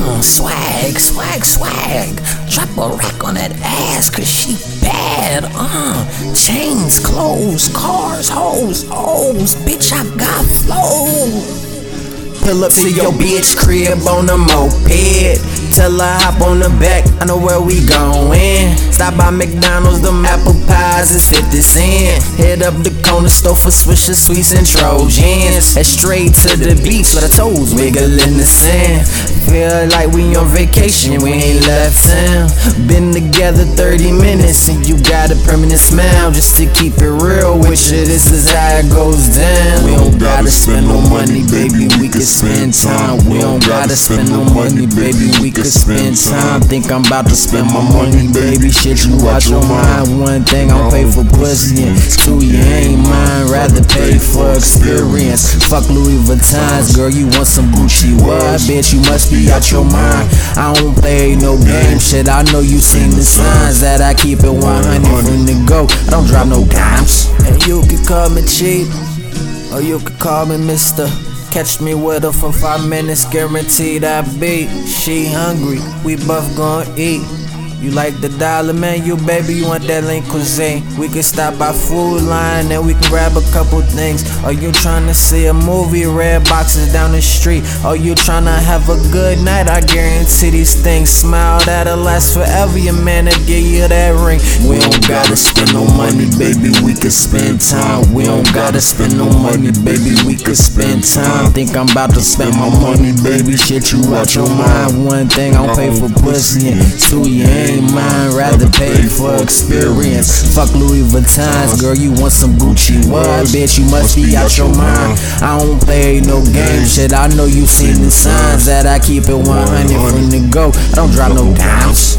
Uh, swag, swag, swag. Drop a rack on that ass, cause she bad. Uh, chains, clothes, cars, hoes, hoes. Bitch, I got flow. Pull up to your bitch crib on a moped. Tell her hop on the back, I know where we going. Stop by McDonald's, them apple pies is 50 cent. Head up the corner store for Swisher Sweets and Trojans. Head straight to the beach, let her toes wiggle in the sand. Feel like we on vacation, we ain't left town. Been together 30 minutes and you got a permanent smile. Just to keep it real with you, this is how it goes down. We don't gotta spend no money, baby, we can spend time. We don't gotta spend no money, baby, we can spend time. Think I'm about to spend my money, baby. Shit, you watch your mind. One thing, I'll pay for pussy, and two, you ain't mine. Rather pay for experience. Fuck Louis Vuittons, girl, you want some Gucci? What, bitch? You must be out your mind. I don't play no game shit. I know you seen the signs that I keep it 100 from the go. I don't drop no dimes. And you can call me cheap, or you can call me Mister. Catch me with her for five minutes, guaranteed I beat. She hungry, we both gon' eat. You like the dollar menu, baby? You want that lean cuisine? We can stop by Food Lion and we can grab a couple things. Are you tryna see a movie? Red boxes down the street. Are you tryna have a good night? I guarantee these things. Smile that'll last forever. Your man will give you that ring. We don't gotta spend no money, baby. We can spend time. Gotta spend no money, baby. We could spend time. Think I'm about to spend my money, baby. Shit, you out your mind. One thing, I'll pay for pussy, and two, you ain't mine. Rather pay for experience. Fuck Louis Vuittons, girl. You want some Gucci? What, bitch? You must be out your mind. I don't play no game shit. I know you seen the signs that I keep it 100 from the go. I don't drop no dimes.